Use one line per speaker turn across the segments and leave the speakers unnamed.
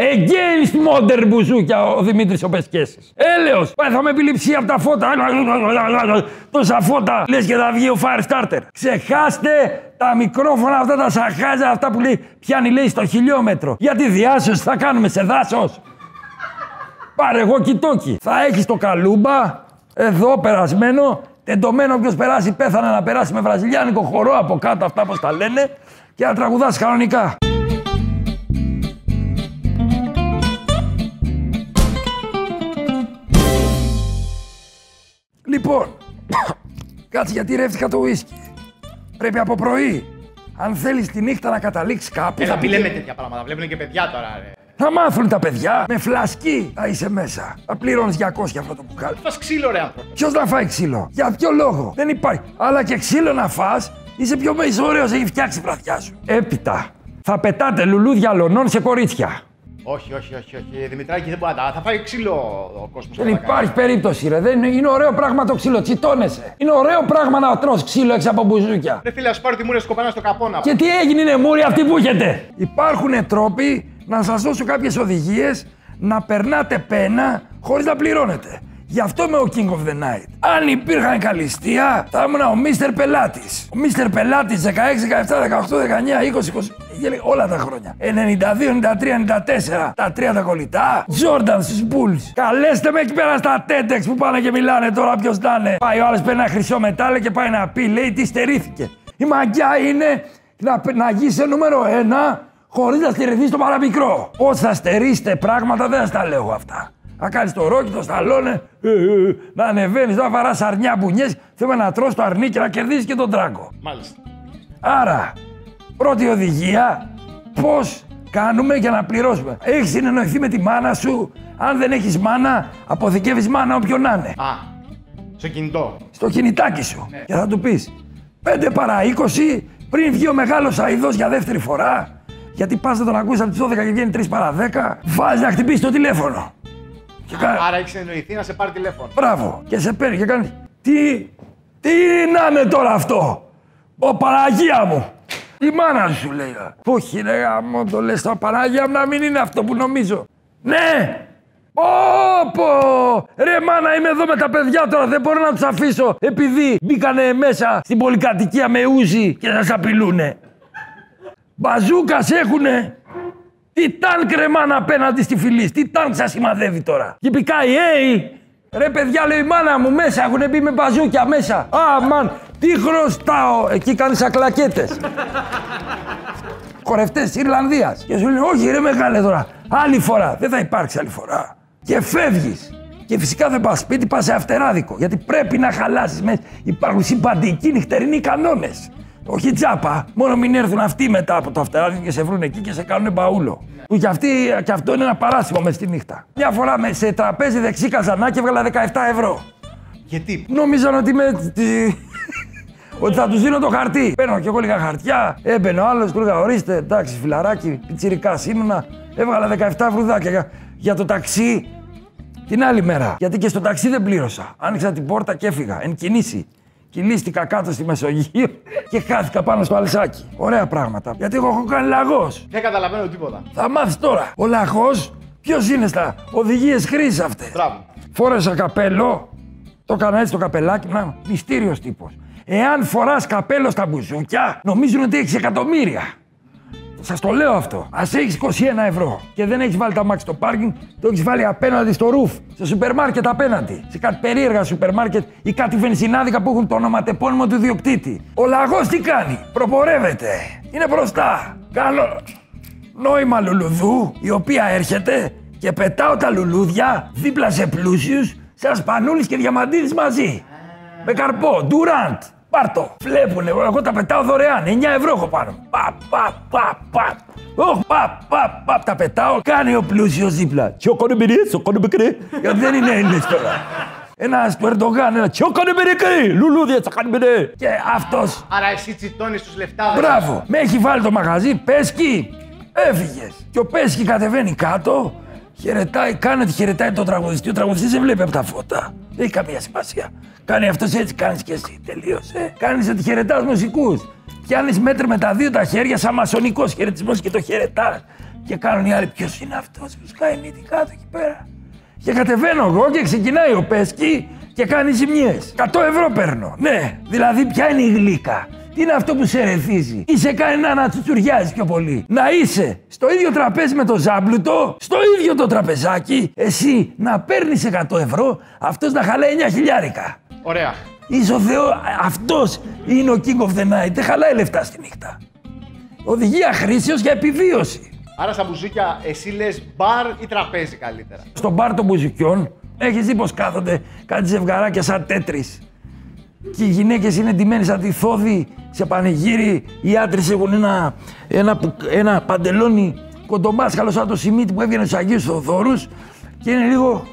Against modern μπουζούκια ο Δημήτρης ο Πεσκέσης. Έλεος. Πάει θα με επιληψεί από τα φώτα. Τόσα φώτα. Λες και θα βγει ο fire starter. Ξεχάστε τα μικρόφωνα αυτά τα σαχάζα αυτά που λέει πιάνει λέει στο χιλιόμετρο. Γιατί διάσωση θα κάνουμε σε δάσος. Πάρε εγώ κοιτόκι. Θα έχεις το καλούμπα εδώ περασμένο Τεντωμένο όποιος περάσει, πέθανε να περάσει με βραζιλιάνικο χορό από κάτω, αυτά πώς τα λένε, και να τραγουδάς κανονικά. Λοιπόν, κάτσε γιατί ρεύτηκα το ουίσκι. Πρέπει από πρωί. Αν θέλεις τη νύχτα να καταλήξεις κάπου.
Έλα,
θα
μην
πηγα-
λέμε τέτοια πράγματα. Βλέπουν και παιδιά τώρα, ρε.
Θα μάθουν τα παιδιά. Με φλασκί θα είσαι μέσα. Θα πληρώνεις 200 αυτό το μπουκάλι.
Φας ξύλο, ρε άνθρωπο.
Ποιος να φάει ξύλο, για ποιο λόγο, δεν υπάρχει. Αλλά και ξύλο να φας, είσαι πιο ωραίο, έχει φτιάξει η βραδιά σου. Έπειτα, θα πετάτε λουλούδια λονών σε κορίτσια.
Όχι, όχι, όχι, όχι. Δημητράκη δεν μπορεί να τα. Θα φάει ξύλο ο κόσμος.
Δεν υπάρχει περίπτωση, ρε. Δεν είναι, είναι ωραίο πράγμα το ξύλο, τσιτώνεσαι. Είναι ωραίο πράγμα να τρως ξύλο έξω από μπουζούκια.
Ρε φίλε, ας πάρει τη μούρια σκοπάνα στο καπόνα.
Και τι έγινε, είναι μούροι αυτοί που έχετε; Υπάρχουν τρόποι να σας δώσω κάποιες οδηγίες να περνάτε πένα χωρίς να πληρώνετε. Γι' αυτό είμαι ο King of the Night. Αν υπήρχαν καλυστία, θα ήμουν ο Mr. Πελάτης. Ο Mr. Πελάτης 16, 17, 18, 19, 20, 20, γέλε- όλα τα χρόνια. 92, 93, 94, τα τρία τα κολλητά. Jordan στους Bulls. Καλέστε με εκεί πέρα στα TEDx που πάνε και μιλάνε τώρα ποιος να είναι. Πάει ο άλλος παίρνει ένα χρυσό μετάλλιο και πάει να πει, λέει τι στερήθηκε. Η μαγιά είναι να, να γείσαι νούμερο ένα χωρίς να στερηθείς το παραμικρό. Πώς θα στερήσετε πράγματα δεν θα τα λέω αυτά. Να κάνεις το ρόκι, το σταλόνε, ε, ε, ε, να ανεβαίνεις, να βαράς αρνιά μπουνιέ, θέλουμε να τρως το αρνί και να κερδίσεις και τον τράγκο.
Μάλιστα.
Άρα, πρώτη οδηγία, πώς κάνουμε για να πληρώσουμε. Έχεις συνεννοηθεί με τη μάνα σου. Αν δεν έχεις μάνα, αποθηκεύεις μάνα όποιον να είναι.
Α, στο κινητό.
Στο κινητάκι σου. Και θα του πεις 5 παρά 20 πριν βγει ο μεγάλος αειδό για δεύτερη φορά. Γιατί πας να τον ακούσει από τις 12 και βγαίνει 3 παρά 10, βάζεις να χτυπήσεις το τηλέφωνο. Και κα...
Άρα έχεις εννοηθεί να σε πάρει τηλέφωνο.
Μπράβο. Και σε παίρνει και κάνει. Τι, τι να είναι τώρα αυτό; Ο Παναγία μου. Η μάνα σου λέει. Όχι ρε γάμο, το λες το Παναγία μου να μην είναι αυτό που νομίζω. Ναι. Πω πω. Ρε μάνα είμαι εδώ με τα παιδιά τώρα δεν μπορώ να τους αφήσω επειδή μπήκανε μέσα στην πολυκατοικία με ούζι και σας απειλούνε. Μπαζούκας έχουνε. Τι τάγκ ρε μάνα απέναντι στη φυλή. Τι τάγκ σας σημαδεύει τώρα. Και πικάει, hey, ρε παιδιά λέει η μάνα μου μέσα έχουν μπει με μπαζούκια μέσα. Α, μαν, τι χρωστάω. Εκεί κάνεις ακλακέτες. Χορευτές της Ιρλανδίας. Και σου λένε, όχι ρε μεγάλε τώρα. Άλλη φορά. Δεν θα υπάρξει άλλη φορά. Και φεύγεις. Και φυσικά δεν πας σπίτι, πας σε αυτεράδικο. Γιατί πρέπει να χαλάσεις μέσα. Υπάρχουν συμπαντικοί νυχτερινοί κανόνες. Όχι τσάπα. Μόνο μην έρθουν αυτοί μετά από το αυτεράδικο και σε βρουν εκεί και σε κάνουν μπαούλο. Που και, αυτοί, και αυτό είναι ένα παράσημο μες στη νύχτα. Μια φορά με, σε τραπέζι δεξί καζανάκι έβγαλα 17 ευρώ.
Γιατί;
Νόμιζαν ότι με. τι- ότι θα τους δίνω το χαρτί. Παίρνω κι εγώ λίγα χαρτιά. Έμπαινε ο άλλος, του έλεγα: Ορίστε, εντάξει, φιλαράκι, πιτσιρικά ήμουνα. Έβγαλα 17 βρουδάκια για, για το ταξί την άλλη μέρα. Γιατί και στο ταξί δεν πλήρωσα. Άνοιξα την πόρτα και έφυγα. Εν κινήσει. Κυλίστηκα κάτω στη Μεσογείο και χάθηκα πάνω στο αλσάκι. Ωραία πράγματα. Γιατί εγώ έχω κάνει λαγός.
Δεν καταλαβαίνω τίποτα.
Θα μάθεις τώρα. Ο λαγός, ποιος είναι στα οδηγίες χρήσης αυτές;
Μπράβο.
Φόρεσα καπέλο, το έκανα έτσι το καπελάκι, να, μυστήριος τύπος. Εάν φοράς καπέλο στα μπουζούκια, νομίζουν ότι έχεις εκατομμύρια. Σας το λέω αυτό. Α έχεις 21 ευρώ και δεν έχεις βάλει τα μάξι στο πάρκινγκ, το έχεις βάλει απέναντι στο ρουφ. Στο σούπερ μάρκετ απέναντι. Σε κάτι περίεργα σούπερ μάρκετ ή κάτι βενζινάδικα που έχουν το ονοματεπώνυμο του ιδιοκτήτη. Ο λαγός τι κάνει, προπορεύεται. Είναι μπροστά. Κάνω νόημα λουλουδού, η οποία έρχεται και πετάω τα λουλούδια δίπλα σε πλούσιους, σαν σπανούλης και διαμαντίδης μαζί. Με καρπό, ντουράντ. Πάρτο. Βλέπουνε, εγώ τα πετάω δωρεάν. 9 ευρώ έχω πάνω. Παπ, παπ, παπ, παπ. Οχ, παπ, παπ, παπ, τα πετάω. Κάνει ο πλούσιος δίπλα. Τσόκονε μπυρί, τσόκονε μπυρί. Γιατί δεν είναι Έλληνες τώρα. Ένα του Ερντογάν, ένα τσόκονε μπυρί, λουλούδια, τσόκονε μπυρί. Και αυτός
Άρα εσύ τσιτώνεις τους λεφτάδες.
Μπράβο. Με έχει βάλει το μαγαζί, Πέσκι. Έφυγες. Και ο Πέσκι κατεβαίνει κάτω, χαιρετάει, κάνει ότι χαιρετάει τον τραγουδιστή. Ο τραγουδιστής δεν βλέπει από τα φώτα. Δεν έχει καμία σημασία. Κάνει αυτός έτσι, κάνεις και εσύ. Τελείωσε. Κάνεις ότι χαιρετάς μουσικούς. Πιάνεις μέτρ με τα δύο τα χέρια, σαν μασονικός χαιρετισμός και το χαιρετάς. Και κάνουν οι άλλοι, ποιος είναι αυτός που σκάει μύτη κάτω εκεί πέρα; Και κατεβαίνω εγώ και ξεκινάει ο Πέσκι και κάνει ζημιές. 100 ευρώ παίρνω. Ναι, δηλαδή ποια είναι η γλύκα; Τι είναι αυτό που σε ρεθίζει; Ή σε κάνει να ανατσουτσουριάζει πιο πολύ. Να είσαι στο ίδιο τραπέζι με το ζάμπλουτο, στο ίδιο το τραπεζάκι, εσύ να παίρνεις 100 ευρώ, αυτός να χαλάει 9 χιλιάρικα.
Ωραία.
Είσαι ο Θεό, αυτός είναι ο King of the Night. Δεν χαλάει λεφτά στη νύχτα. Οδηγεί αχρήσεω για επιβίωση.
Άρα στα μπουζούκια, εσύ λες μπαρ ή τραπέζι καλύτερα;
Στο μπαρ των μπουζουκιών έχεις δει πως κάθονται κάτι ζευγαράκια σαν τέτρις. Και οι γυναίκες είναι ντυμένες σαν τη θόδη σε πανηγύρι. Οι άντρες έχουν ένα, ένα, που- ένα παντελόνι κοντομάσκαλο σαν το σιμίτι που έβγαινε στους Αγίους Θοδόρου και είναι λίγο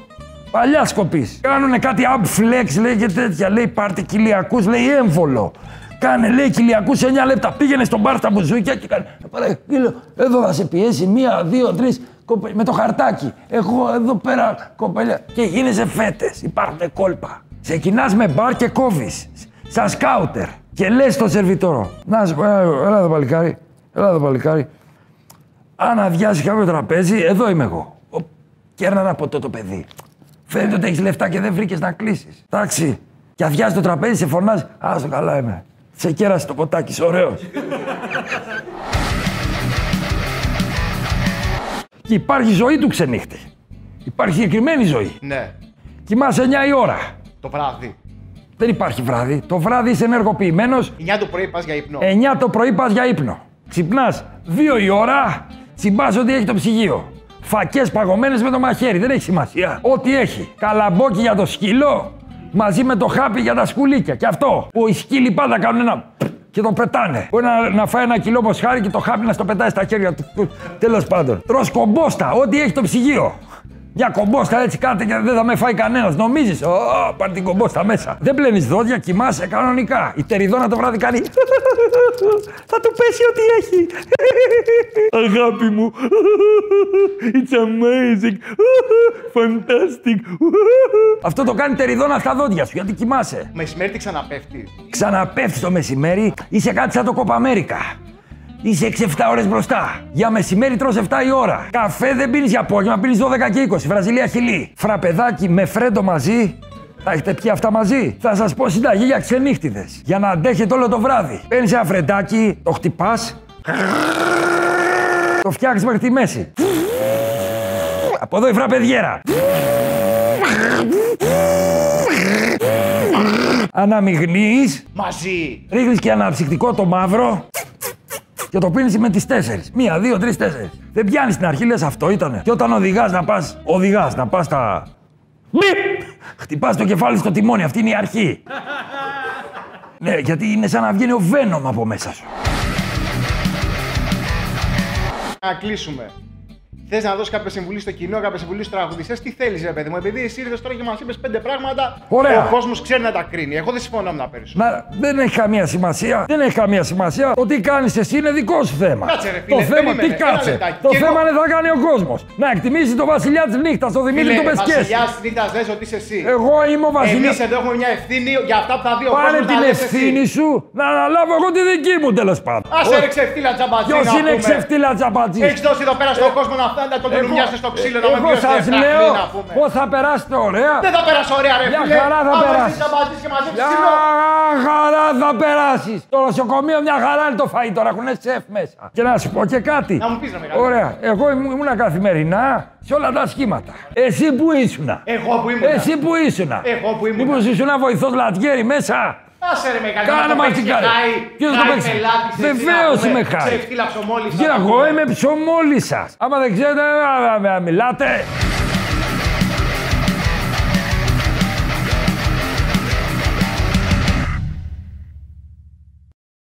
παλιά σκοπής. Κάνουν κάτι up flex λέει και τέτοια. Λέει πάρτε κοιλιακούς, λέει έμβολο. Κάνε, λέει, κοιλιακούς 9 λεπτά. Πήγαινε στον μπαρ στα μπουζούκια και κάνε. Πάρε, κύλο, εδώ θα σε πιέσει μία, δύο, τρεις κοπέλια με το χαρτάκι. Εγώ εδώ πέρα κοπέλια. Και γίνεσαι φέτες. Υπάρχουν κόλπα. Ξεκινάς με μπαρ και κόβεις. Σαν σκάουτερ. Και λες στο σερβιτόρο. Να σου πω, ε, έλα εδώ παλικάρι. Έλα εδώ παλικάρι. Αν αδειάσει κάποιο τραπέζι, εδώ είμαι εγώ. Ο- Κέρνα ένα ποτό το παιδί. Φαίνεται ότι έχεις λεφτά και δεν βρήκες να κλείσεις. Εντάξει. Και αδειάζει το τραπέζι, σε φωνάζει. Άστο καλά είμαι. Σε κέρασε το ποτάκι, είσαι ωραίος. και υπάρχει ζωή του ξενύχτη. Υπάρχει συγκεκριμένη ζωή.
Ναι.
Κοιμάσαι 9 η ώρα.
Το βράδυ.
Δεν υπάρχει βράδυ. Το βράδυ είσαι ενεργοποιημένος.
9 το πρωί πας για ύπνο.
9 το πρωί πας για ύπνο. Ξυπνάς 2 η ώρα, τσιμπάς ό,τι έχει το ψυγείο. Φακές παγωμένες με το μαχαίρι, δεν έχει σημασία. Ό,τι έχει. Καλαμπόκι για το σκύλο, μαζί με το χάπι για τα σκουλίκια. Και αυτό που οι σκύλοι πάντα κάνουν ένα και το πετάνε. Μπορεί να, να φάει ένα κιλό μοσχάρι και το χάπι να στο πετάει στα χέρια του. Τέλος πάντων. Τρώ κομπόστα, ό,τι έχει το ψυγείο. Μια κομπόστα έτσι κάτε και δεν θα με φάει κανένας. Νομίζεις, Ω, πάρει την κομπόστα μέσα. Δεν πλένεις δόντια, κοιμάσαι κανονικά. Η τεριδόνα το βράδυ κάνει. θα του πέσει ό,τι έχει. Αγάπη μου. It's amazing. Fantastic. Αυτό το κάνει τεριδόνα στα δόντια σου γιατί κοιμάσαι.
Μεσημέρι τι ξαναπέφτει.
Ξαναπέφτει το μεσημέρι, είσαι κάτι σαν το Κόπα Αμέρικα. Είσαι 6-7 ώρες μπροστά. Για μεσημέρι τρως 7 η ώρα. Καφέ δεν πίνεις για απόγευμα, πίνεις 12 και 20. Βραζιλία χιλή. Φραπεδάκι με φρέντο μαζί. Τα έχετε πιει αυτά μαζί. Θα σας πω συνταγή για ξενύχτιδες. Για να αντέχετε όλο το βράδυ. Παίρνεις ένα φρεντάκι, το χτυπάς. Το φτιάχνεις μέχρι τη μέση. Από εδώ η φραπεδιέρα. Αναμειγνύεις
Μαζί.
Ρίχνεις και αναψυκτικό το μαύρο και το πίνεις με τις τέσσερις. Μία, δύο, τρεις, τέσσερις. Δεν πιάνεις στην αρχή, λες αυτό ήτανε. Και όταν οδηγάς να πας, οδηγάς να πας στα. Μπιπ! Χτυπάς το κεφάλι στο τιμόνι, αυτή είναι η αρχή. ναι, γιατί είναι σαν να βγαίνει ο βένομ από μέσα σου.
Να κλείσουμε. Θες να δώσεις κάποια συμβουλή στο κοινό, κάποια συμβουλή στους τραγουδιστές, τι θέλεις, ρε παιδί μου; Επειδή εσύ ήρθες τώρα και μας είπες πέντε πράγματα,
Ωραία.
ο κόσμος ξέρει να τα κρίνει. Εγώ δεν συμφωνώ με τα περισσότερα.
Να, δεν έχει καμία σημασία. Δεν έχει καμία σημασία. Το τι κάνεις εσύ είναι δικό σου θέμα.
Κάτσε, ρε φίλε,
το θέμα,
περίμενε,
τι
ένα
κάτσε.
λεπτάκι.
Το
Και εγώ-
θέμα είναι θα κάνει ο κόσμος. Να εκτιμήσει το βασιλιά της νύχτας, το Δημήτρη του Πεσκέση.
Βασιλιάς νύχτας λε ότι είσαι εσύ.
Εγώ είμαι ο βασιλιά.
Εμείς εδώ έχουμε μια ευθύνη για αυτά που θα δει ο
Πάρε
κόσμος να
την
λες εσύ.
ευθύνη σου να αναλάβω εγώ τη δική μου τέλος πάντων.
Άσε ρε ξεφτύλα τζαμπατζή
Ποιος
να
είναι
πούμε.
ξεφτύλα τζαμπατζής;
Έχεις δώσει εδώ πέρα στον κόσμο να φτάνει να τον τελουμιάσετε στο ξύλο να με
εγώ
βιώσει
σας λέω
να πούμε.
πώ θα περάσετε ωραία.
Δεν θα πέρασε ωραία ρε
Μια
φίλε.
χαρά θα
Άμα
περάσεις.
είσαι τζαμπατζής και μαζέψεις
Μια
ξύλο.
χαρά θα περάσεις. Στο νοσοκομείο μια χαρά είναι το φαΐ τώρα, έχουν σεφ μέσα. Και να σου πω και κάτι.
Να μου πεις, ρε μεγάλε.
Ωραία, εγώ ήμουν ήμουνα καθημερινά σε όλα τα σχήματα. Εσύ που ήσουνα.
Εγώ που ήμουν.
Εσύ που ήσουνα.
Εγώ που ήμουνα.
Μήπως ήσουν βοηθός λατιέρη μέσα.
Άσε ρε μεγάλε.
Κάνε
να το
μας
παίξεις
την
και
κάρτα.
χάι.
Ποιος θα το
Χάι
παίξεις.
πελάτης, έτσι,
Βεβαίως
να πούμε.
είμαι χάι.
Ξεφτύλα ψωμόλης,
Και
να
εγώ
πούμε.
είμαι ψωμόλη σα. Άμα δεν ξέρετε, να- να- να μιλάτε.